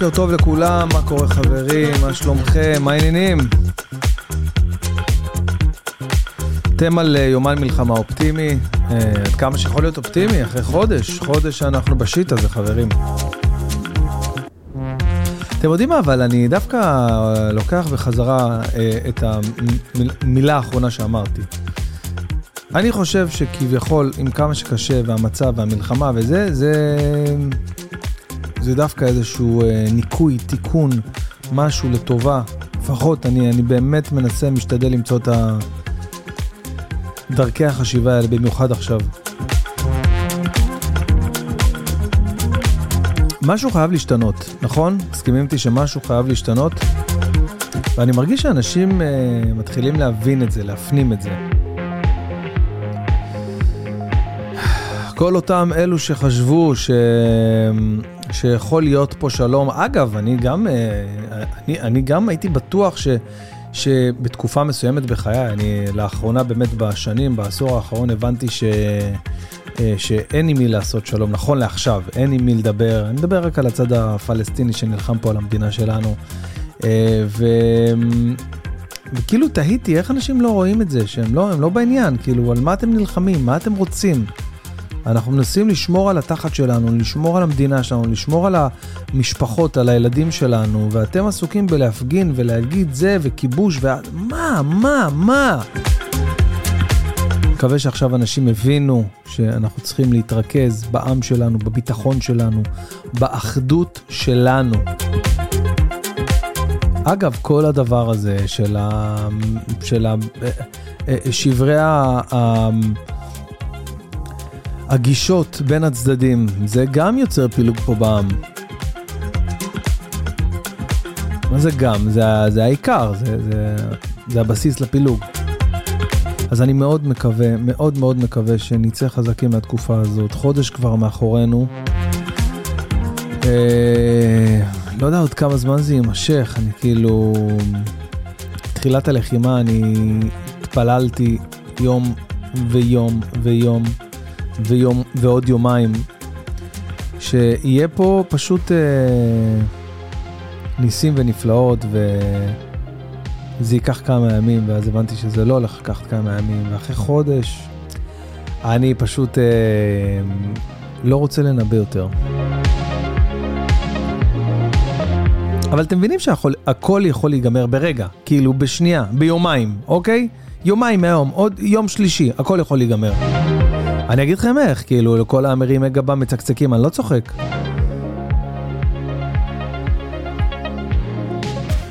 בוקר טוב לכולם, מה קורה חברים, מה שלומכם, מה העניינים? אתם על אה, יומן מלחמה אופטימי, אה, עד כמה שיכול להיות אופטימי, אחרי חודש, חודש שאנחנו בשיט הזה חברים. אתם יודעים מה, אבל אני דווקא אה, לוקח בחזרה את המילה האחרונה שאמרתי. אני חושב שכביכול, עם כמה שקשה והמצב והמלחמה וזה, זה... זה דווקא איזשהו אה, ניקוי, תיקון, משהו לטובה. לפחות אני, אני באמת מנסה, משתדל למצוא את דרכי החשיבה האלה, במיוחד עכשיו. משהו חייב להשתנות, נכון? מסכימים איתי שמשהו חייב להשתנות? ואני מרגיש שאנשים uh, מתחילים להבין את זה, להפנים את זה. כל אותם אלו שחשבו ש... שיכול להיות פה שלום. אגב, אני גם, אה, אני, אני גם הייתי בטוח ש, שבתקופה מסוימת בחיי, אני לאחרונה באמת בשנים, בעשור האחרון הבנתי ש... אה, שאין עם מי לעשות שלום, נכון לעכשיו, אין עם מי לדבר, אני מדבר רק על הצד הפלסטיני שנלחם פה על המדינה שלנו. אה, ו... וכאילו תהיתי איך אנשים לא רואים את זה, שהם לא, לא בעניין, כאילו על מה אתם נלחמים, מה אתם רוצים. אנחנו מנסים לשמור על התחת שלנו, לשמור על המדינה שלנו, לשמור על המשפחות, על הילדים שלנו, ואתם עסוקים בלהפגין ולהגיד זה וכיבוש ו... מה, מה, מה? מקווה שעכשיו אנשים הבינו שאנחנו צריכים להתרכז בעם שלנו, בביטחון שלנו, באחדות שלנו. אגב, כל הדבר הזה של, ה... של ה... אה, אה, שברי ה... הגישות בין הצדדים, זה גם יוצר פילוג פה בעם. מה זה גם? זה, זה העיקר, זה, זה, זה הבסיס לפילוג. אז אני מאוד מקווה, מאוד מאוד מקווה שנצא חזקים מהתקופה הזאת. חודש כבר מאחורינו. אה, לא יודע עוד כמה זמן זה יימשך, אני כאילו... תחילת הלחימה אני התפללתי יום ויום ויום. ויום, ועוד יומיים, שיהיה פה פשוט אה, ניסים ונפלאות, וזה ייקח כמה ימים, ואז הבנתי שזה לא הולך לקחת כמה ימים, ואחרי חודש, אני פשוט אה, לא רוצה לנבא יותר. אבל אתם מבינים שהכל יכול להיגמר ברגע, כאילו בשנייה, ביומיים, אוקיי? יומיים מהיום, עוד יום שלישי, הכל יכול להיגמר. אני אגיד לכם איך, כאילו, לכל המרימי גבה מצקצקים, אני לא צוחק.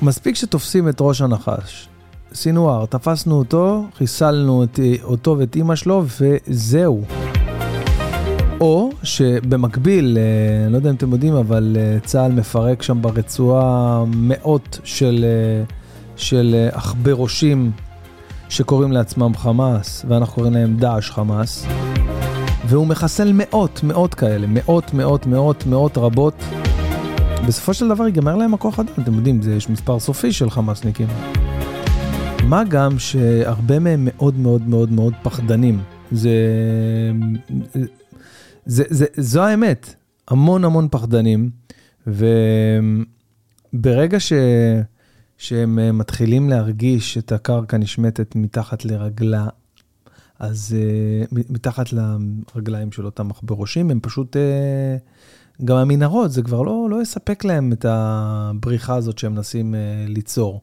מספיק שתופסים את ראש הנחש. סינואר, תפסנו אותו, חיסלנו את, אותו ואת אימא שלו, וזהו. או שבמקביל, אה, לא יודע אם אתם יודעים, אבל אה, צה"ל מפרק שם ברצועה מאות של, אה, של עכברושים שקוראים לעצמם חמאס, ואנחנו קוראים להם דאעש חמאס. והוא מחסל מאות, מאות כאלה, מאות, מאות, מאות, מאות רבות. בסופו של דבר ייגמר להם הכוח אדם, אתם יודעים, זה, יש מספר סופי של חמאסניקים. מה גם שהרבה מהם מאוד מאוד מאוד מאוד פחדנים. זה, זה, זה, זו האמת, המון המון פחדנים, וברגע ש... שהם מתחילים להרגיש את הקרקע נשמטת מתחת לרגלה, אז uh, מתחת לרגליים של אותם מחברושים, הם פשוט, uh, גם המנהרות, זה כבר לא, לא יספק להם את הבריחה הזאת שהם מנסים uh, ליצור.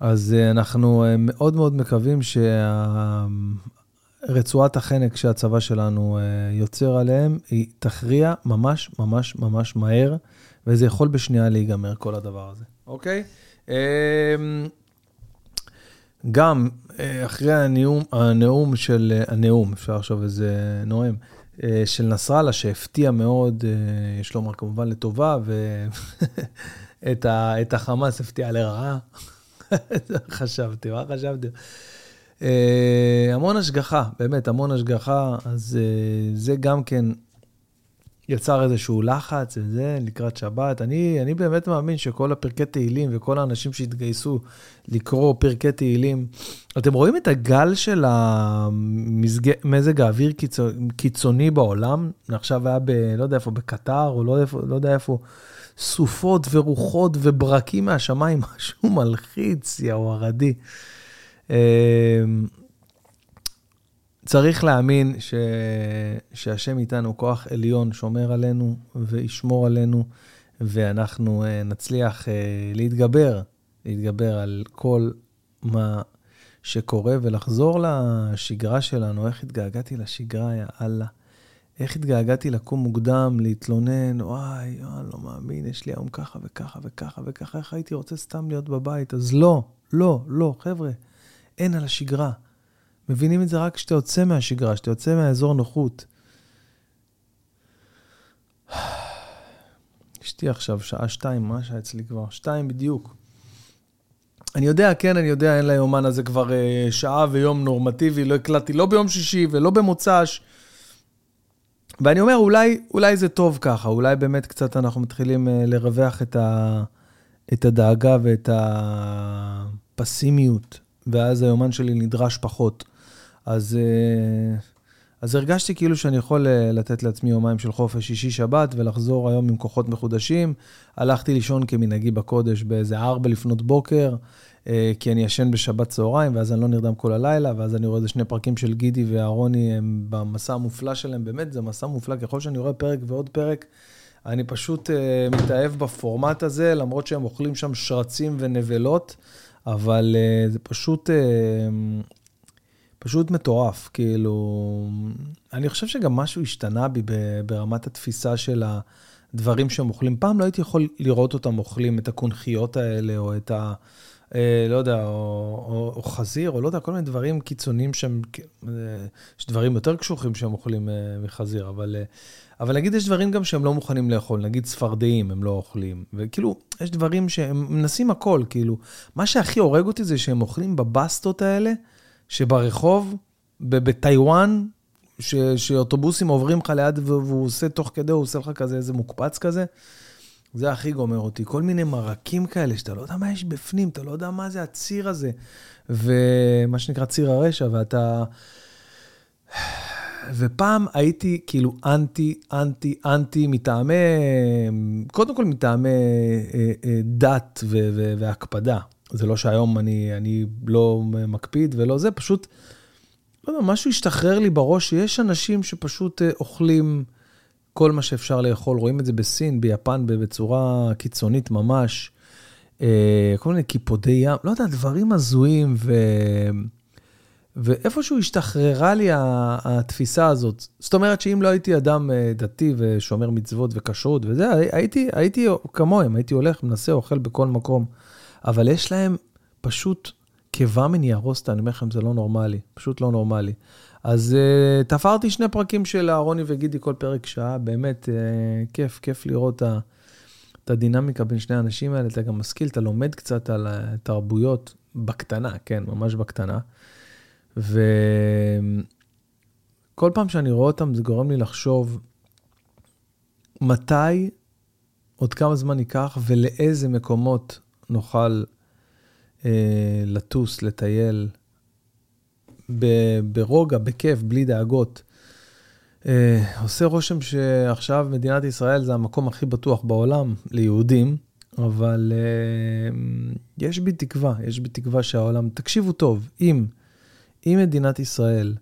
אז uh, אנחנו uh, מאוד מאוד מקווים שרצועת החנק שהצבא שלנו uh, יוצר עליהם, היא תכריע ממש ממש ממש מהר, וזה יכול בשנייה להיגמר, כל הדבר הזה, אוקיי? Okay? Uh, גם אחרי הנאום, הנאום של, אה, הנאום, אפשר לחשוב איזה נואם, אה, של נסראללה, שהפתיע מאוד, יש לומר כמובן לטובה, ואת החמאס הפתיע לרעה. חשבתי, מה חשבתי? המון השגחה, באמת, המון השגחה, אז זה גם כן יצר איזשהו לחץ וזה לקראת שבת. אני, אני באמת מאמין שכל הפרקי תהילים וכל האנשים שהתגייסו לקרוא פרקי תהילים, אתם רואים את הגל של המזג... מזג האוויר קיצו... קיצוני בעולם? עכשיו היה ב... לא יודע איפה, בקטר, או לא, איפה, לא יודע איפה, סופות ורוחות וברקים מהשמיים, משהו מלחיץ, יאו ערדי. צריך להאמין ש... שהשם איתנו, כוח עליון, שומר עלינו וישמור עלינו, ואנחנו אה, נצליח אה, להתגבר, להתגבר על כל מה שקורה ולחזור לשגרה שלנו. איך התגעגעתי לשגרה, יא אללה. איך התגעגעתי לקום מוקדם, להתלונן, וואי, אני לא מאמין, יש לי היום ככה וככה וככה וככה, איך הייתי רוצה סתם להיות בבית? אז לא, לא, לא, חבר'ה, אין על השגרה. מבינים את זה רק כשאתה יוצא מהשגרה, כשאתה יוצא מהאזור נוחות. אשתי עכשיו, שעה שתיים, מה שהיה אצלי כבר? שתיים בדיוק. אני יודע, כן, אני יודע, אין ליומן הזה כבר אה, שעה ויום נורמטיבי, לא הקלטתי לא ביום שישי ולא במוצ"ש. ואני אומר, אולי, אולי זה טוב ככה, אולי באמת קצת אנחנו מתחילים אה, לרווח את, ה, את הדאגה ואת הפסימיות, ואז היומן שלי נדרש פחות. אז, אה, אז הרגשתי כאילו שאני יכול אה, לתת לעצמי יומיים של חופש שישי-שבת ולחזור היום עם כוחות מחודשים. הלכתי לישון כמנהגי בקודש באיזה ארבע לפנות בוקר, אה, כי אני ישן בשבת צהריים, ואז אני לא נרדם כל הלילה, ואז אני רואה איזה שני פרקים של גידי ואהרוני הם במסע המופלא שלהם, באמת, זה מסע מופלא, ככל שאני רואה פרק ועוד פרק. אני פשוט uh, מתאהב בפורמט הזה, למרות שהם אוכלים שם שרצים ונבלות, אבל uh, זה פשוט uh, פשוט מטורף, כאילו, אני חושב שגם משהו השתנה בי ברמת התפיסה של הדברים שהם אוכלים. פעם לא הייתי יכול לראות אותם אוכלים את הקונכיות האלה, או את ה... אה, לא יודע, או, או, או חזיר, או לא יודע, כל מיני דברים קיצוניים שהם, אה, יש דברים יותר קשוחים שהם אוכלים אה, מחזיר, אבל, אבל נגיד יש דברים גם שהם לא מוכנים לאכול, נגיד צפרדעים הם לא אוכלים, וכאילו, יש דברים שהם מנסים הכל, כאילו, מה שהכי הורג אותי זה שהם אוכלים בבסטות האלה, שברחוב, בטיוואן, שאוטובוסים עוברים לך ליד והוא עושה תוך כדי, הוא עושה לך כזה איזה מוקפץ כזה. זה הכי גומר אותי. כל מיני מרקים כאלה שאתה לא יודע מה יש בפנים, אתה לא יודע מה זה הציר הזה. ומה שנקרא ציר הרשע, ואתה... ופעם הייתי כאילו אנטי, אנטי, אנטי מטעמי, קודם כל מטעמי אה, אה, דת והקפדה. זה לא שהיום אני, אני לא מקפיד ולא זה, פשוט, לא יודע, משהו השתחרר לי בראש, שיש אנשים שפשוט אה, אוכלים כל מה שאפשר לאכול. רואים את זה בסין, ביפן, בצורה קיצונית ממש. אה, כל מיני קיפודי ים, לא יודע, דברים הזויים, ו... ואיפשהו השתחררה לי התפיסה הזאת. זאת אומרת שאם לא הייתי אדם אה, דתי ושומר מצוות וכשרות וזה, הייתי, הייתי כמוהם, הייתי הולך, מנסה, אוכל בכל מקום. אבל יש להם פשוט קיבה מניירוסטה, אני אומר לכם, זה לא נורמלי, פשוט לא נורמלי. אז uh, תפרתי שני פרקים של אהרוני וגידי כל פרק שעה, באמת uh, כיף, כיף לראות את, את הדינמיקה בין שני האנשים האלה, אתה גם משכיל, אתה לומד קצת על התרבויות בקטנה, כן, ממש בקטנה. וכל פעם שאני רואה אותם, זה גורם לי לחשוב מתי, עוד כמה זמן ייקח ולאיזה מקומות נוכל אה, לטוס, לטייל, ברוגע, בכיף, בלי דאגות. אה, עושה רושם שעכשיו מדינת ישראל זה המקום הכי בטוח בעולם ליהודים, אבל אה, יש בי תקווה, יש בי תקווה שהעולם, תקשיבו טוב, אם, אם מדינת ישראל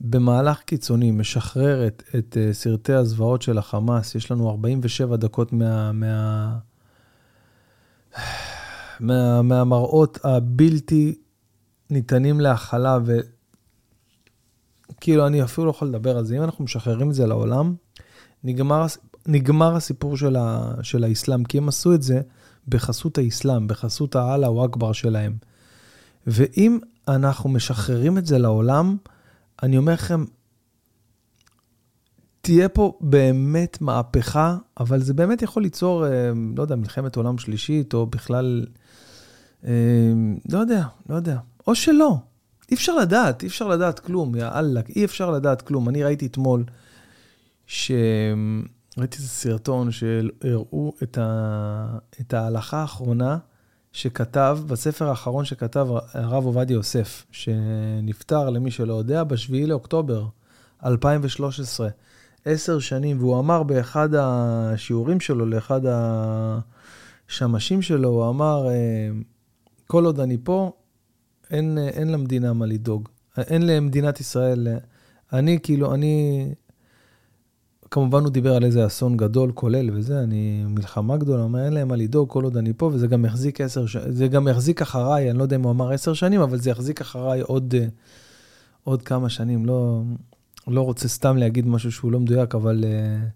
במהלך קיצוני משחררת את uh, סרטי הזוועות של החמאס, יש לנו 47 דקות מה... מה מה, מהמראות הבלתי ניתנים להכלה, וכאילו, אני אפילו לא יכול לדבר על זה. אם אנחנו משחררים את זה לעולם, נגמר, נגמר הסיפור של, ה, של האסלאם, כי הם עשו את זה בחסות האסלאם, בחסות האללה או אכבר שלהם. ואם אנחנו משחררים את זה לעולם, אני אומר לכם, תהיה פה באמת מהפכה, אבל זה באמת יכול ליצור, אה, לא יודע, מלחמת עולם שלישית, או בכלל לא יודע, לא יודע. או שלא. אי אפשר לדעת, אי אפשר לדעת כלום, יא אללה, אי אפשר לדעת כלום. אני ראיתי אתמול ש... ראיתי איזה סרטון שהראו את, ה, את ההלכה האחרונה שכתב, בספר האחרון שכתב הרב עובדיה יוסף, שנפטר, למי שלא יודע, ב-7 לאוקטובר 2013, עשר שנים, והוא אמר באחד השיעורים שלו, לאחד השמשים שלו, הוא אמר, אה, כל עוד אני פה, אין, אין למדינה מה לדאוג. אין למדינת ישראל, אני כאילו, אני, כמובן הוא דיבר על איזה אסון גדול, כולל וזה, אני, מלחמה גדולה, אומר, אין להם מה לדאוג כל עוד אני פה, וזה גם יחזיק עשר שנים, זה גם יחזיק אחריי, אני לא יודע אם הוא אמר עשר שנים, אבל זה יחזיק אחריי עוד, עוד כמה שנים. לא, לא רוצה סתם להגיד משהו שהוא לא מדויק, אבל uh,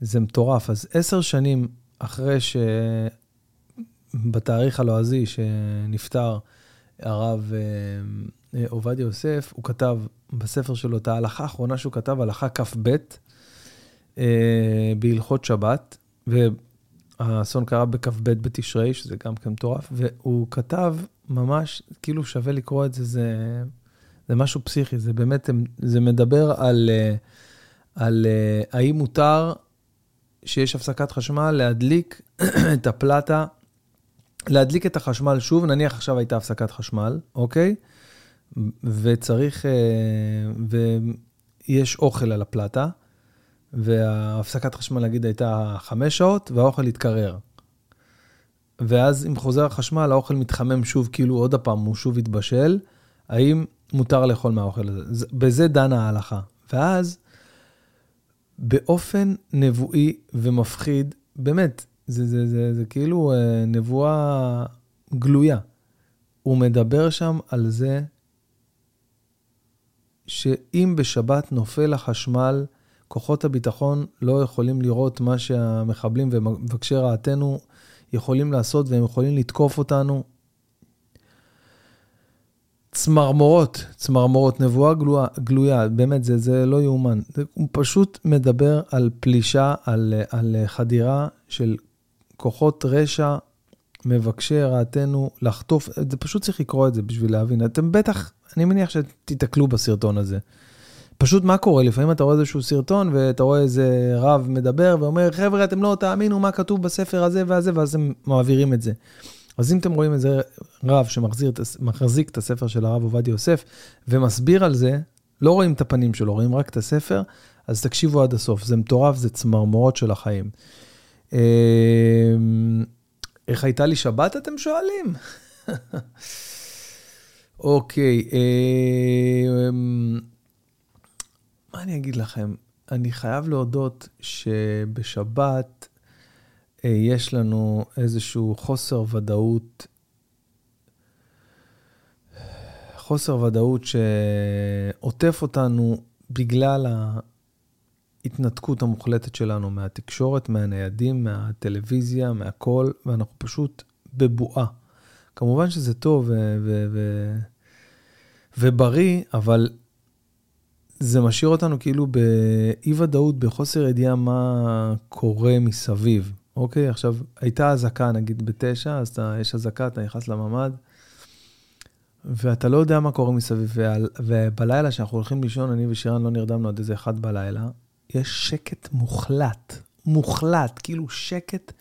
זה מטורף. אז עשר שנים אחרי שבתאריך הלועזי שנפטר הרב uh, עובדיה יוסף, הוא כתב בספר שלו את ההלכה האחרונה שהוא כתב, הלכה כ"ב, uh, בהלכות שבת, והאסון קרה בכ"ב בתשרי, שזה גם כן מטורף, והוא כתב ממש, כאילו שווה לקרוא את זה, זה זה משהו פסיכי, זה באמת, זה מדבר על, אה, על אה, האם מותר שיש הפסקת חשמל להדליק את הפלטה, להדליק את החשמל שוב, נניח עכשיו הייתה הפסקת חשמל, אוקיי? וצריך, אה, ויש אוכל על הפלטה, והפסקת חשמל, נגיד, הייתה חמש שעות, והאוכל התקרר. ואז אם חוזר החשמל, האוכל מתחמם שוב, כאילו עוד הפעם הוא שוב התבשל. האם מותר לאכול מהאוכל הזה. בזה דנה ההלכה. ואז, באופן נבואי ומפחיד, באמת, זה, זה, זה, זה, כאילו אה, נבואה גלויה. הוא מדבר שם על זה שאם בשבת נופל החשמל, כוחות הביטחון לא יכולים לראות מה שהמחבלים ומבקשי רעתנו יכולים לעשות, והם יכולים לתקוף אותנו צמרמורות, צמרמורות, נבואה גלויה, גלויה באמת, זה, זה לא יאומן. הוא פשוט מדבר על פלישה, על, על חדירה של כוחות רשע, מבקשי רעתנו, לחטוף, זה פשוט צריך לקרוא את זה בשביל להבין. אתם בטח, אני מניח שתיתקלו בסרטון הזה. פשוט מה קורה? לפעמים אתה רואה איזשהו סרטון ואתה רואה איזה רב מדבר ואומר, חבר'ה, אתם לא תאמינו מה כתוב בספר הזה והזה, ואז הם מעבירים את זה. אז אם אתם רואים איזה רב שמחזיק את הספר של הרב עובדיה יוסף ומסביר על זה, לא רואים את הפנים שלו, רואים רק את הספר, אז תקשיבו עד הסוף, זה מטורף, זה צמרמורות של החיים. אמ, איך הייתה לי שבת, אתם שואלים? אוקיי, אמ, מה אני אגיד לכם? אני חייב להודות שבשבת אה, יש לנו איזשהו חוסר ודאות, חוסר ודאות שעוטף אותנו בגלל ההתנתקות המוחלטת שלנו מהתקשורת, מהניידים, מהטלוויזיה, מהכל, ואנחנו פשוט בבועה. כמובן שזה טוב ו- ו- ו- ובריא, אבל זה משאיר אותנו כאילו באי-ודאות, בחוסר ידיעה מה קורה מסביב. אוקיי, עכשיו, הייתה אזעקה נגיד בתשע, אז אתה, יש אזעקה, אתה נכנס לממ"ד, ואתה לא יודע מה קורה מסביב. ובלילה, כשאנחנו הולכים לישון, אני ושירן לא נרדמנו עד איזה אחד בלילה, יש שקט מוחלט, מוחלט, כאילו שקט,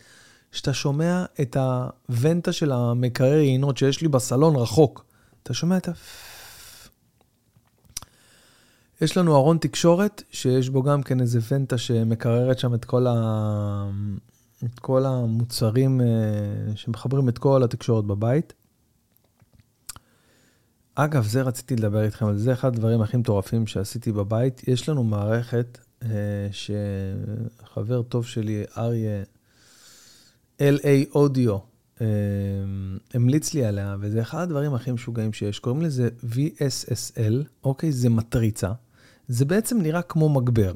שאתה שומע את הוונטה של המקרר יינות שיש לי בסלון רחוק. אתה שומע את ה... יש לנו ארון תקשורת, שיש בו גם כן איזה ונטה שמקררת שם את כל, ה... את כל המוצרים uh, שמחברים את כל התקשורת בבית. אגב, זה רציתי לדבר איתכם על זה, אחד הדברים הכי מטורפים שעשיתי בבית. יש לנו מערכת שחבר טוב שלי, אריה, LA אודיו, uh, המליץ לי עליה, וזה אחד הדברים הכי משוגעים שיש. קוראים לזה VSSL, אוקיי? זה מטריצה. זה בעצם נראה כמו מגבר.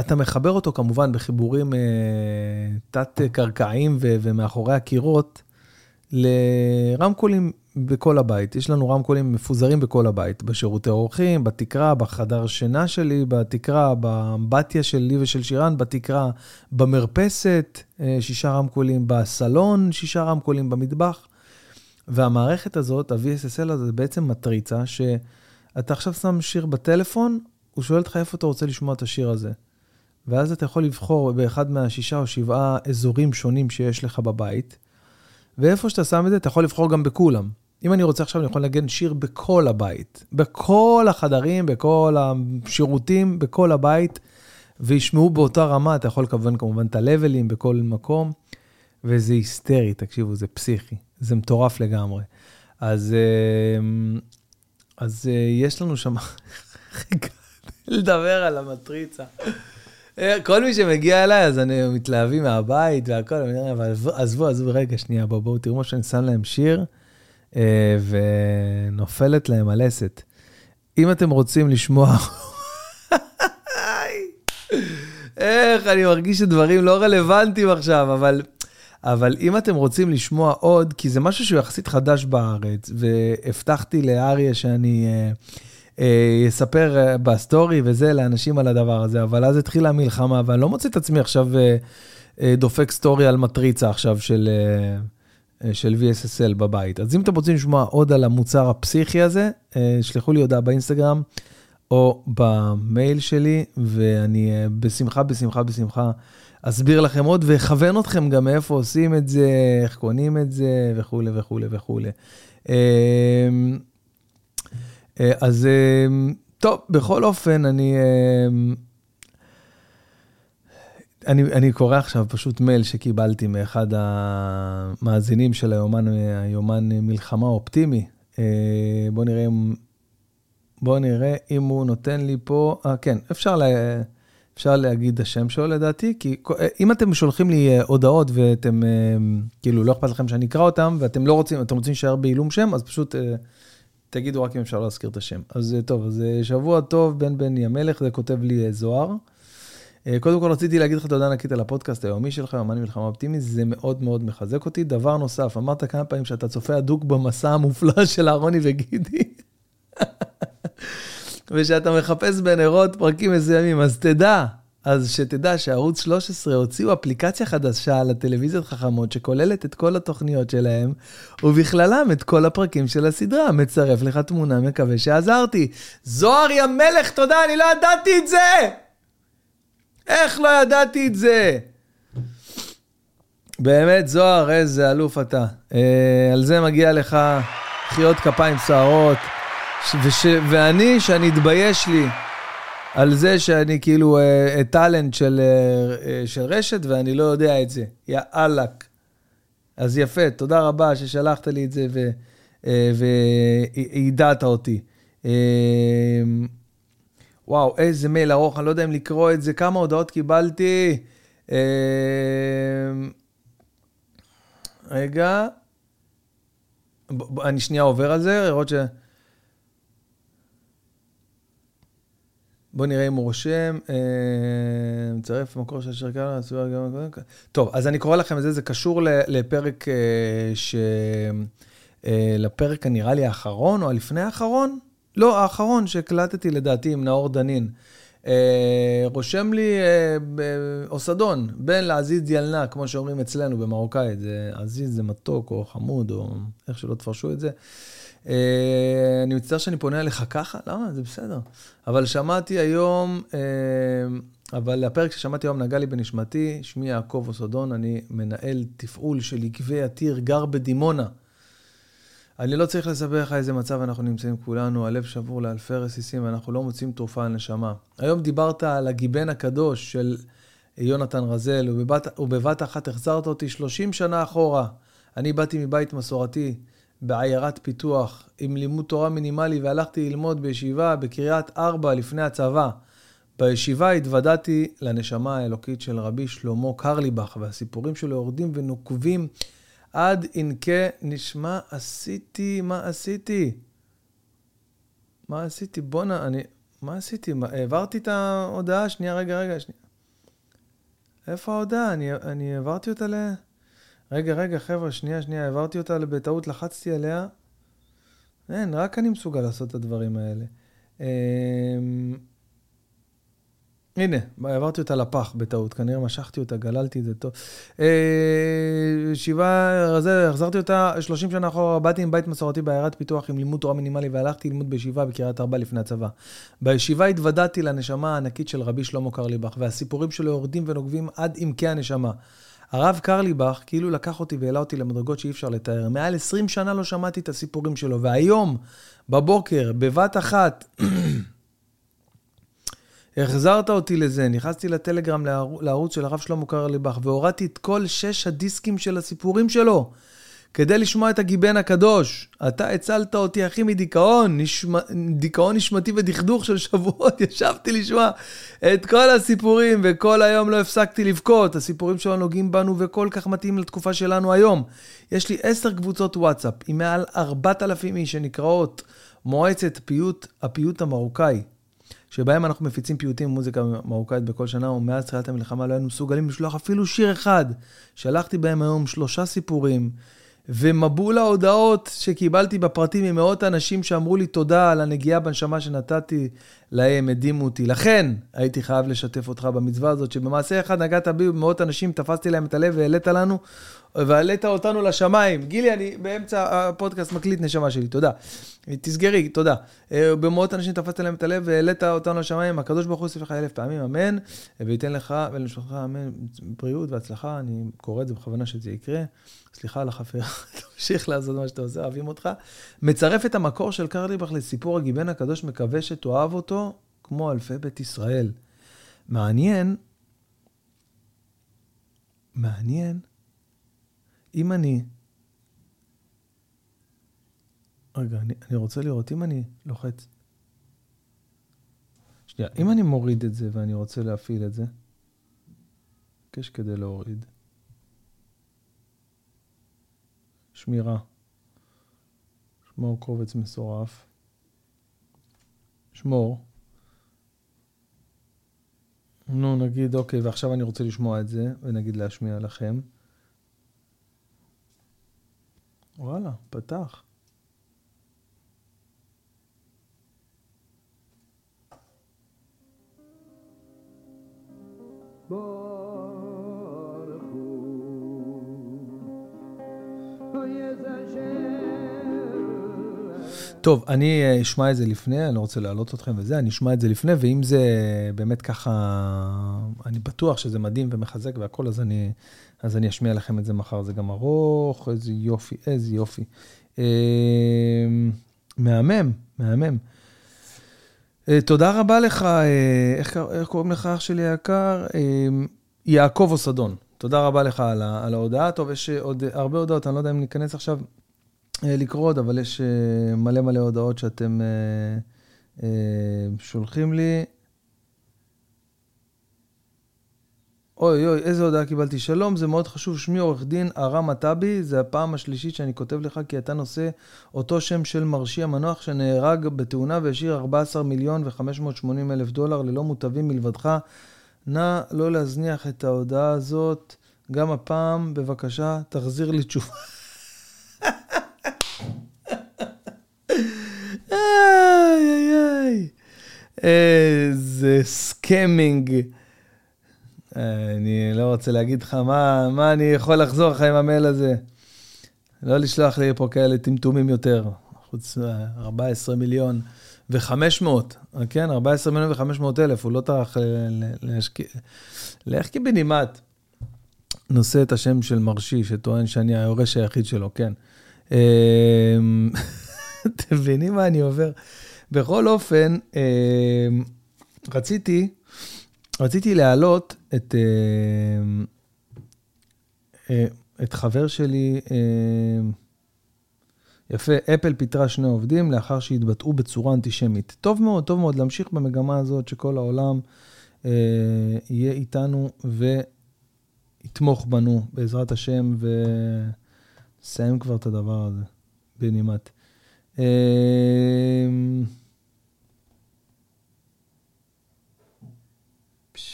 אתה מחבר אותו כמובן בחיבורים אה, תת-קרקעיים ומאחורי הקירות לרמקולים בכל הבית. יש לנו רמקולים מפוזרים בכל הבית, בשירותי אורחים, בתקרה, בחדר שינה שלי, בתקרה, באמבטיה שלי ושל שירן, בתקרה, במרפסת, אה, שישה רמקולים בסלון, שישה רמקולים במטבח. והמערכת הזאת, ה-VSSL הזה, זה בעצם מטריצה שאתה עכשיו שם שיר בטלפון, הוא שואל אותך איפה אתה רוצה לשמוע את השיר הזה. ואז אתה יכול לבחור באחד מהשישה או שבעה אזורים שונים שיש לך בבית, ואיפה שאתה שם את זה, אתה יכול לבחור גם בכולם. אם אני רוצה עכשיו, אני יכול לנגן שיר בכל הבית, בכל החדרים, בכל השירותים, בכל הבית, וישמעו באותה רמה, אתה יכול לכוון כמובן את הלבלים בכל מקום, וזה היסטרי, תקשיבו, זה פסיכי, זה מטורף לגמרי. אז, אה, אז אה, יש לנו שם, לדבר על המטריצה. אה, כל מי שמגיע אליי, אז אני מתלהבים מהבית והכל, אבל עזבו, עזבו, רגע, שנייה, בואו, בואו, תראו מה שאני שם להם שיר, ונופלת להם הלסת. אם אתם רוצים לשמוע... איך, אני מרגיש שדברים לא רלוונטיים עכשיו, אבל אבל אם אתם רוצים לשמוע עוד, כי זה משהו שהוא יחסית חדש בארץ, והבטחתי לאריה שאני אה, אה, אספר אה, בסטורי וזה לאנשים על הדבר הזה, אבל אז התחילה המלחמה, ואני לא מוצא את עצמי עכשיו אה, דופק סטורי על מטריצה עכשיו של, של VSSL בבית. אז אם אתם רוצים לשמוע עוד על המוצר הפסיכי הזה, שלחו לי הודעה באינסטגרם או במייל שלי, ואני בשמחה, בשמחה, בשמחה. אסביר לכם עוד ואכוון אתכם גם מאיפה עושים את זה, איך קונים את זה וכולי וכולי וכולי. אה, אז אמ, טוב, בכל אופן, אני, אמ, אני, אני קורא עכשיו פשוט מייל שקיבלתי מאחד המאזינים של היומן, היומן מלחמה אופטימי. אה, בואו נראה אם, בואו נראה אם הוא נותן לי פה, אה, כן, אפשר. לה... אפשר להגיד את השם שלו לדעתי, כי אם אתם שולחים לי אה, הודעות ואתם, אה, כאילו, לא אכפת לכם שאני אקרא אותם, ואתם לא רוצים, אתם רוצים להישאר בעילום שם, אז פשוט אה, תגידו רק אם אפשר להזכיר את השם. אז טוב, אז שבוע טוב, בן בני המלך, זה כותב לי זוהר. קודם כל רציתי להגיד לך תודה ענקית על הפודקאסט היומי שלך, יומן מלחמה אופטימי, זה מאוד מאוד מחזק אותי. דבר נוסף, אמרת כמה פעמים שאתה צופה הדוק במסע המופלא של אהרוני וגידי. ושאתה מחפש בנרות פרקים מסוימים, אז תדע, אז שתדע שערוץ 13 הוציאו אפליקציה חדשה לטלוויזיות חכמות שכוללת את כל התוכניות שלהם, ובכללם את כל הפרקים של הסדרה. מצרף לך תמונה, מקווה שעזרתי. זוהר יא מלך, תודה, אני לא ידעתי את זה! איך לא ידעתי את זה? באמת, זוהר, איזה אלוף אתה. אה, על זה מגיע לך חיות כפיים סוערות. וש, ואני, שאני אתבייש לי על זה שאני כאילו אה, אה טאלנט של, אה, אה, של רשת ואני לא יודע את זה. יא אללה. אז יפה, תודה רבה ששלחת לי את זה והידעת אה, אותי. אה, וואו, איזה מייל ארוך, אני לא יודע אם לקרוא את זה, כמה הודעות קיבלתי. אה, רגע, אני שנייה עובר על זה, לראות ש... בוא נראה אם הוא רושם, אה, מצרף מקור של שרקה, טוב, אז אני קורא לכם את זה, זה קשור לפרק אה, ש... אה, לפרק הנראה לי האחרון, או הלפני האחרון? לא, האחרון שהקלטתי לדעתי עם נאור דנין. רושם לי אוסדון, בן לעזיז ילנה, כמו שאומרים אצלנו במרוקאית, זה עזיז זה מתוק או חמוד, או איך שלא תפרשו את זה. אה, אני מצטער שאני פונה אליך ככה, למה? זה בסדר. אבל שמעתי היום, אה, אבל הפרק ששמעתי היום נגע לי בנשמתי, שמי יעקב אוסודון, אני מנהל תפעול של עקבי עתיר, גר בדימונה. אני לא צריך לספר לך איזה מצב אנחנו נמצאים כולנו, הלב שבור לאלפי רסיסים, ואנחנו לא מוצאים תרופה על נשמה. היום דיברת על הגיבן הקדוש של יונתן רזל, ובבת, ובבת אחת החזרת אותי 30 שנה אחורה. אני באתי מבית מסורתי, בעיירת פיתוח עם לימוד תורה מינימלי והלכתי ללמוד בישיבה בקריית ארבע לפני הצבא. בישיבה התוודעתי לנשמה האלוקית של רבי שלמה קרליבך, והסיפורים שלו יורדים ונוקבים עד ענקי נשמה עשיתי, מה עשיתי? מה עשיתי? בואנה, אני... מה עשיתי? מה, העברתי את ההודעה? שנייה, רגע, רגע, שנייה. איפה ההודעה? אני, אני העברתי אותה ל... רגע, רגע, חבר'ה, שנייה, שנייה, העברתי אותה בטעות, לחצתי עליה. אין, רק אני מסוגל לעשות את הדברים האלה. הנה, העברתי אותה לפח בטעות, כנראה משכתי אותה, גללתי את זה טוב. אה, שבעה, זה, החזרתי אותה 30 שנה אחורה, באתי עם בית מסורתי בעיירת פיתוח עם לימוד תורה מינימלי והלכתי ללמוד בישיבה בקריית ארבע לפני הצבא. בישיבה התוודעתי לנשמה הענקית של רבי שלמה קרליבך, והסיפורים שלו יורדים ונוגבים עד עמקי הנשמה. הרב קרליבך כאילו לקח אותי והעלה אותי למדרגות שאי אפשר לתאר. מעל 20 שנה לא שמעתי את הסיפורים שלו, והיום, בבוקר, בבת אחת, החזרת אותי לזה, נכנסתי לטלגרם לערוץ של הרב שלמה קרליבך, והורדתי את כל שש הדיסקים של הסיפורים שלו, כדי לשמוע את הגיבן הקדוש. אתה הצלת אותי, אחי, מדיכאון, נשמע, דיכאון נשמתי ודכדוך של שבועות, ישבתי לשמוע את כל הסיפורים, וכל היום לא הפסקתי לבכות. הסיפורים שלו נוגעים בנו וכל כך מתאים לתקופה שלנו היום. יש לי עשר קבוצות וואטסאפ עם מעל ארבעת אלפים איש שנקראות מועצת פיוט, הפיוט המרוקאי. שבהם אנחנו מפיצים פיוטים במוזיקה מרוקאית בכל שנה, ומאז תחילת המלחמה לא היינו מסוגלים לשלוח אפילו שיר אחד. שלחתי בהם היום שלושה סיפורים, ומבול ההודעות שקיבלתי בפרטים ממאות אנשים שאמרו לי תודה על הנגיעה בנשמה שנתתי להם, הדהימו אותי. לכן הייתי חייב לשתף אותך במצווה הזאת, שבמעשה אחד נגעת בי במאות אנשים, תפסתי להם את הלב והעלית לנו ועלית אותנו לשמיים. גילי, אני באמצע הפודקאסט מקליט נשמה שלי, תודה. תסגרי, תודה. אה, במאות אנשים תפסת להם את הלב והעלית אותנו לשמיים. הקדוש ברוך הוא יוסיף לך אלף פעמים, אמן. וייתן לך ולמשפחתך, אמן, בריאות והצלחה. אני קורא את זה בכוונה שזה יקרה. סליחה על החפירה, תמשיך לעשות מה שאתה עושה, אוהבים אותך. מצרף את המקור של קרליבך לסיפור הגיבן הקדוש, מקווה שתאהב אותו כמו אלפי בית ישראל. מעניין, מעניין אם אני... רגע, אני, אני רוצה לראות, אם אני לוחץ... שנייה, אם אני מוריד את זה ואני רוצה להפעיל את זה, מבקש כדי להוריד. שמירה. שמור קובץ מסורף. שמור. נו, נגיד, אוקיי, ועכשיו אני רוצה לשמוע את זה, ונגיד להשמיע לכם. וואלה, פתח. טוב, אני אה, אשמע את זה לפני, אני לא רוצה להעלות אתכם וזה, אני אשמע את זה לפני, ואם זה באמת ככה, אני בטוח שזה מדהים ומחזק והכל, אז אז אני אשמיע לכם את זה מחר. זה גם ארוך, איזה יופי, איזה יופי. אה, מהמם, מהמם. אה, תודה רבה לך, אה, איך, איך קוראים לך אח שלי היקר? אה, יעקב אוסדון. תודה רבה לך על, על ההודעה. טוב, יש עוד הרבה הודעות, אני לא יודע אם ניכנס עכשיו אה, לקרוא עוד, אבל יש אה, מלא מלא הודעות שאתם אה, אה, שולחים לי. אוי אוי, איזה הודעה קיבלתי. שלום, זה מאוד חשוב. שמי עורך דין ארם עטבי, זה הפעם השלישית שאני כותב לך כי אתה נושא אותו שם של מרשי המנוח שנהרג בתאונה והשאיר 14 מיליון ו-580 אלף דולר ללא מוטבים מלבדך. נא לא להזניח את ההודעה הזאת. גם הפעם, בבקשה, תחזיר לי תשובה. איי איי איי. איזה סקמינג. אני לא רוצה להגיד לך מה, מה אני יכול לחזור לך עם המייל הזה. לא לשלוח לי פה כאלה טמטומים יותר. חוץ מ-14 מיליון ו-500, כן? 14 מיליון ו-500 אלף, הוא לא טרח להשקיע. לך קיבינימט. נושא את השם של מרשי, שטוען שאני היורש היחיד שלו, כן. אמ, אתם מבינים מה אני עובר? בכל אופן, אמ, רציתי... רציתי להעלות את, אה, אה, את חבר שלי, אה, יפה, אפל פיטרה שני עובדים לאחר שהתבטאו בצורה אנטישמית. טוב מאוד, טוב מאוד להמשיך במגמה הזאת שכל העולם יהיה איתנו ויתמוך בנו, בעזרת השם, ונסיים כבר את הדבר הזה בנימת.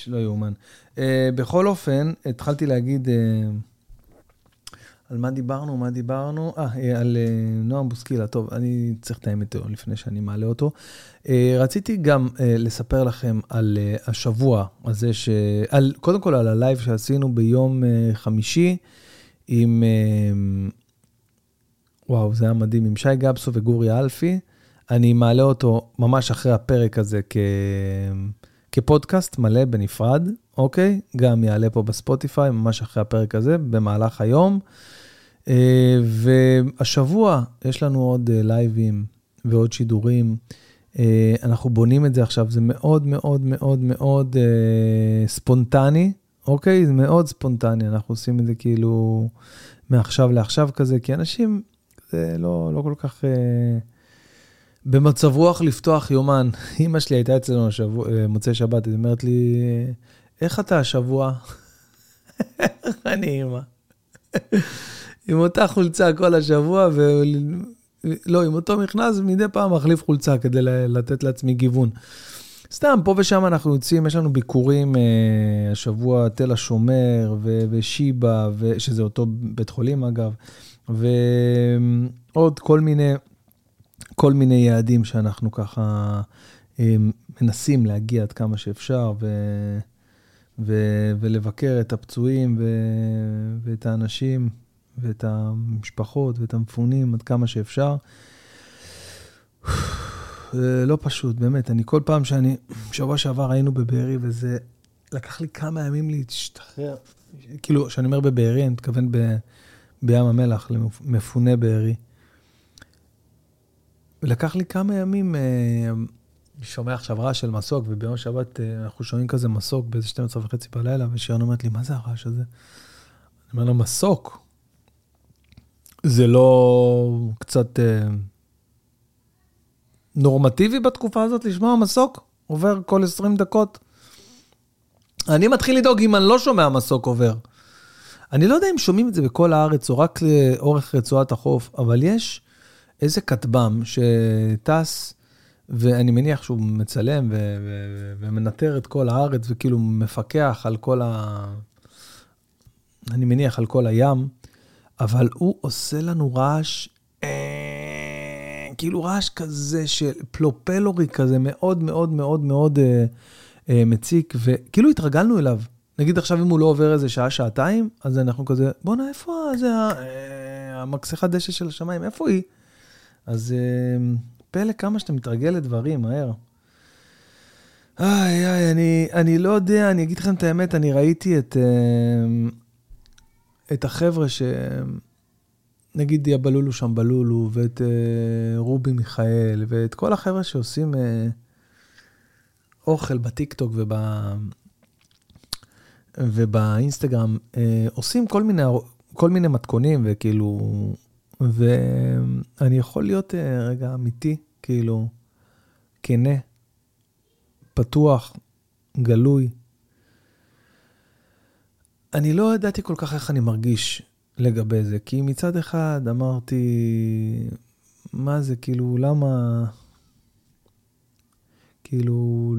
לא יאומן. Uh, בכל אופן, התחלתי להגיד, uh, על מה דיברנו? מה דיברנו? אה, על אה, נועם בוסקילה. טוב, אני צריך לתאם איתו לפני שאני מעלה אותו. אה, רציתי גם לספר לכם על השבוע הזה, ש... על, קודם כל על הלייב שעשינו ביום חמישי עם... וואו, זה היה מדהים, עם שי גבסו וגורי אלפי. אני מעלה אותו ממש אחרי הפרק הזה כ... כפודקאסט מלא בנפרד, אוקיי? גם יעלה פה בספוטיפיי, ממש אחרי הפרק הזה, במהלך היום. אה, והשבוע יש לנו עוד אה, לייבים ועוד שידורים. אה, אנחנו בונים את זה עכשיו, זה מאוד מאוד מאוד מאוד ספונטני, אוקיי? זה מאוד ספונטני, אנחנו עושים את זה כאילו מעכשיו לעכשיו כזה, כי אנשים, זה לא, לא כל כך... במצב רוח לפתוח יומן. אימא שלי הייתה אצלנו השבוע, מוצאי שבת, היא אומרת לי, איך אתה השבוע? איך אני אימא? עם אותה חולצה כל השבוע, ולא, עם אותו מכנס, מדי פעם מחליף חולצה כדי לתת לעצמי גיוון. סתם, פה ושם אנחנו יוצאים, יש לנו ביקורים אה, השבוע, תל השומר ו- ושיבא, ו- שזה אותו בית חולים אגב, ועוד כל מיני, כל מיני יעדים שאנחנו ככה אה, מנסים להגיע עד כמה שאפשר, ו- ו- ולבקר את הפצועים ו- ואת האנשים ואת המשפחות ואת המפונים עד כמה שאפשר. זה לא פשוט, באמת. אני כל פעם שאני, שבוע שעבר היינו בבארי וזה, לקח לי כמה ימים להשתחרר. כאילו, כשאני אומר בבארי, אני מתכוון ב, בים המלח, למפוני בארי. לקח לי כמה ימים, אני אה, שומע עכשיו רעש של מסוק, וביום שבת אה, אנחנו שומעים כזה מסוק באיזה 12 וחצי בלילה, ושירן אומרת לי, מה זה הרעש הזה? אני אומר לה, מסוק. זה לא קצת אה, נורמטיבי בתקופה הזאת לשמוע מסוק עובר כל 20 דקות? אני מתחיל לדאוג אם אני לא שומע מסוק עובר. אני לא יודע אם שומעים את זה בכל הארץ או רק לאורך רצועת החוף, אבל יש איזה כטב"ם שטס, ואני מניח שהוא מצלם ו- ו- ומנטר את כל הארץ וכאילו מפקח על כל ה... אני מניח על כל הים. אבל הוא עושה לנו רעש, אה, כאילו רעש כזה של פלופלורי כזה, מאוד מאוד מאוד מאוד אה, אה, מציק, וכאילו התרגלנו אליו. נגיד עכשיו אם הוא לא עובר איזה שעה, שעתיים, אז אנחנו כזה, בואנה, איפה זה אה, המקסחת דשא של השמיים, איפה היא? אז אה, פלא כמה שאתה מתרגל לדברים, מהר. איי, איי, אני, אני לא יודע, אני אגיד לכם את האמת, אני ראיתי את... אה, את החבר'ה ש... נגיד יבלולו שם בלולו, ואת uh, רובי מיכאל, ואת כל החבר'ה שעושים uh, אוכל בטיקטוק וב... ובאינסטגרם, uh, עושים כל מיני, כל מיני מתכונים, וכאילו... ואני יכול להיות uh, רגע אמיתי, כאילו, כנה, פתוח, גלוי. אני לא ידעתי כל כך איך אני מרגיש לגבי זה, כי מצד אחד אמרתי, מה זה, כאילו, למה... כאילו...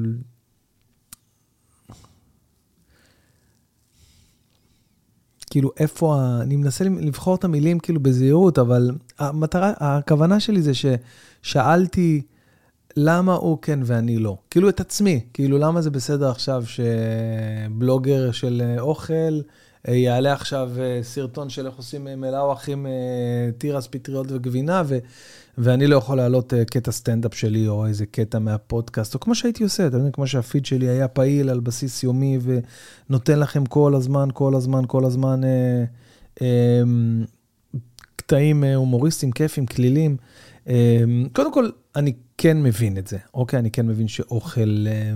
כאילו, איפה ה... אני מנסה לבחור את המילים כאילו בזהירות, אבל המטרה, הכוונה שלי זה ששאלתי למה הוא כן ואני לא. כאילו את עצמי, כאילו למה זה בסדר עכשיו שבלוגר של אוכל אה, יעלה עכשיו אה, סרטון של איך עושים אה, מלאווח עם תירס, פטריות וגבינה, ו, ואני לא יכול להעלות קטע סטנדאפ שלי או איזה קטע מהפודקאסט, או כמו שהייתי עושה, אתה יודע, כמו שהפיד שלי היה פעיל על בסיס יומי ונותן לכם כל הזמן, כל הזמן, כל הזמן אה, אה, קטעים הומוריסטיים, כיפים, כלילים. אה, קודם כל, אני כן מבין את זה, אוקיי? אני כן מבין שאוכל אה,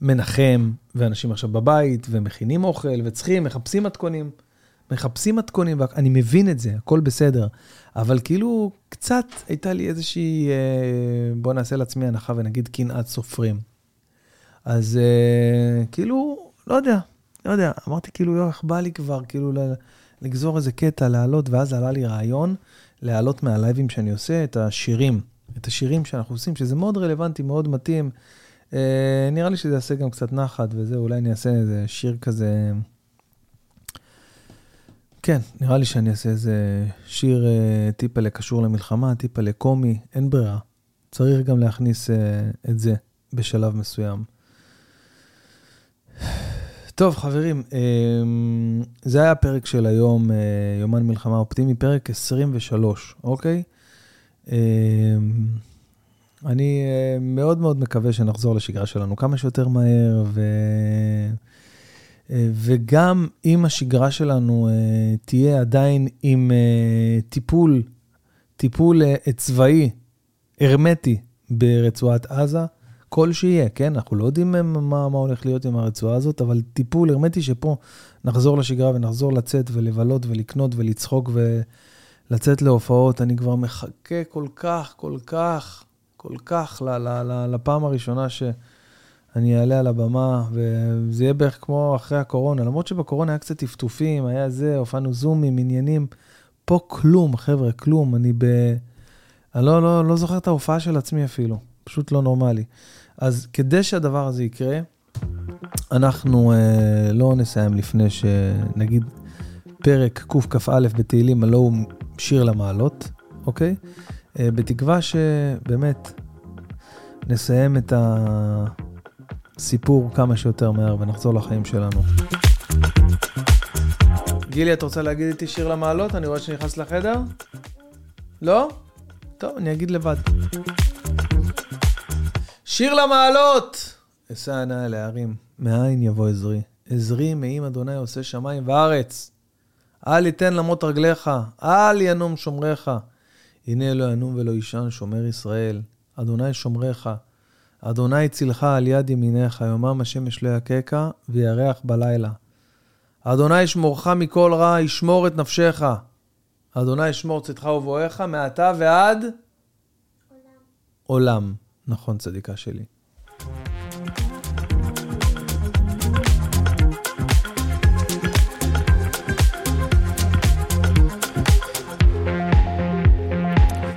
מנחם, ואנשים עכשיו בבית, ומכינים אוכל, וצריכים, מחפשים מתכונים, מחפשים מתכונים, ואני מבין את זה, הכל בסדר. אבל כאילו, קצת הייתה לי איזושהי, אה, בוא נעשה לעצמי הנחה ונגיד קנאת סופרים. אז אה, כאילו, לא יודע, לא יודע, אמרתי כאילו, יואו, איך בא לי כבר, כאילו, לגזור איזה קטע, לעלות, ואז עלה לי רעיון להעלות מהלייבים שאני עושה את השירים. את השירים שאנחנו עושים, שזה מאוד רלוונטי, מאוד מתאים. אה, נראה לי שזה יעשה גם קצת נחת וזה, אולי אני אעשה איזה שיר כזה, כן, נראה לי שאני אעשה איזה שיר uh, טיפה לקשור למלחמה, טיפה לקומי, אין ברירה. צריך גם להכניס uh, את זה בשלב מסוים. טוב, חברים, um, זה היה הפרק של היום, uh, יומן מלחמה אופטימי, פרק 23, אוקיי? Um, אני uh, מאוד מאוד מקווה שנחזור לשגרה שלנו כמה שיותר מהר, ו... וגם אם השגרה שלנו תהיה עדיין עם טיפול, טיפול צבאי, הרמטי, ברצועת עזה, כל שיהיה, כן? אנחנו לא יודעים מה, מה הולך להיות עם הרצועה הזאת, אבל טיפול הרמטי שפה נחזור לשגרה ונחזור לצאת ולבלות ולקנות ולצחוק ולצאת להופעות. אני כבר מחכה כל כך, כל כך, כל כך לפעם הראשונה ש... אני אעלה על הבמה, וזה יהיה בערך כמו אחרי הקורונה. למרות שבקורונה היה קצת טפטופים, היה זה, הופענו זומים, עניינים. פה כלום, חבר'ה, כלום. אני ב... אני לא, לא, לא זוכר את ההופעה של עצמי אפילו. פשוט לא נורמלי. אז כדי שהדבר הזה יקרה, אנחנו אה, לא נסיים לפני שנגיד פרק קכ"א בתהילים, הלא הוא שיר למעלות, אוקיי? אה, בתקווה שבאמת נסיים את ה... סיפור כמה שיותר מהר ונחזור לחיים שלנו. גילי, את רוצה להגיד איתי שיר למעלות? אני רואה שנכנס לחדר? לא? טוב, אני אגיד לבד. שיר למעלות! אשא עיני אל ההרים, מאין יבוא עזרי. עזרי מעם אדוני עושה שמיים וארץ. אל יתן למות רגליך, אל ינום שומריך. הנה לא ינום ולא יישן שומר ישראל. אדוני שומריך. אדוני צילך על יד ימיניך, יומם השמש לא יככה, וירח בלילה. אדוני ישמורך מכל רע, ישמור את נפשך. אדוני ישמור צאתך ובואך, מעתה ועד? עולם. עולם. נכון, צדיקה שלי.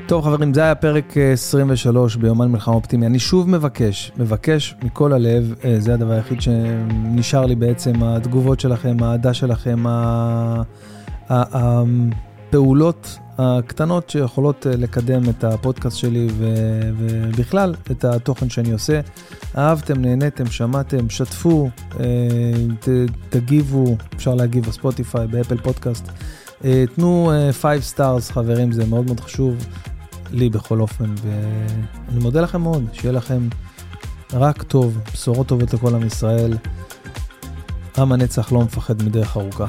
טוב חברים, זה היה פרק 23 אה, ביומן מלחמה אופטימי. אני שוב מבקש, מבקש מכל הלב, אה, זה הדבר היחיד שנשאר לי בעצם, התגובות שלכם, האהדה שלכם, הפעולות הקטנות שיכולות אה, לקדם את הפודקאסט שלי ובכלל את התוכן שאני עושה. אהבתם, נהניתם, שמעתם, שתפו, תגיבו, אפשר להגיב בספוטיפיי, באפל פודקאסט. תנו 5 stars חברים, זה מאוד מאוד חשוב. לי בכל אופן, ואני מודה לכם מאוד, שיהיה לכם רק טוב, בשורות טובות לכל עם ישראל. עם הנצח לא מפחד מדרך ארוכה.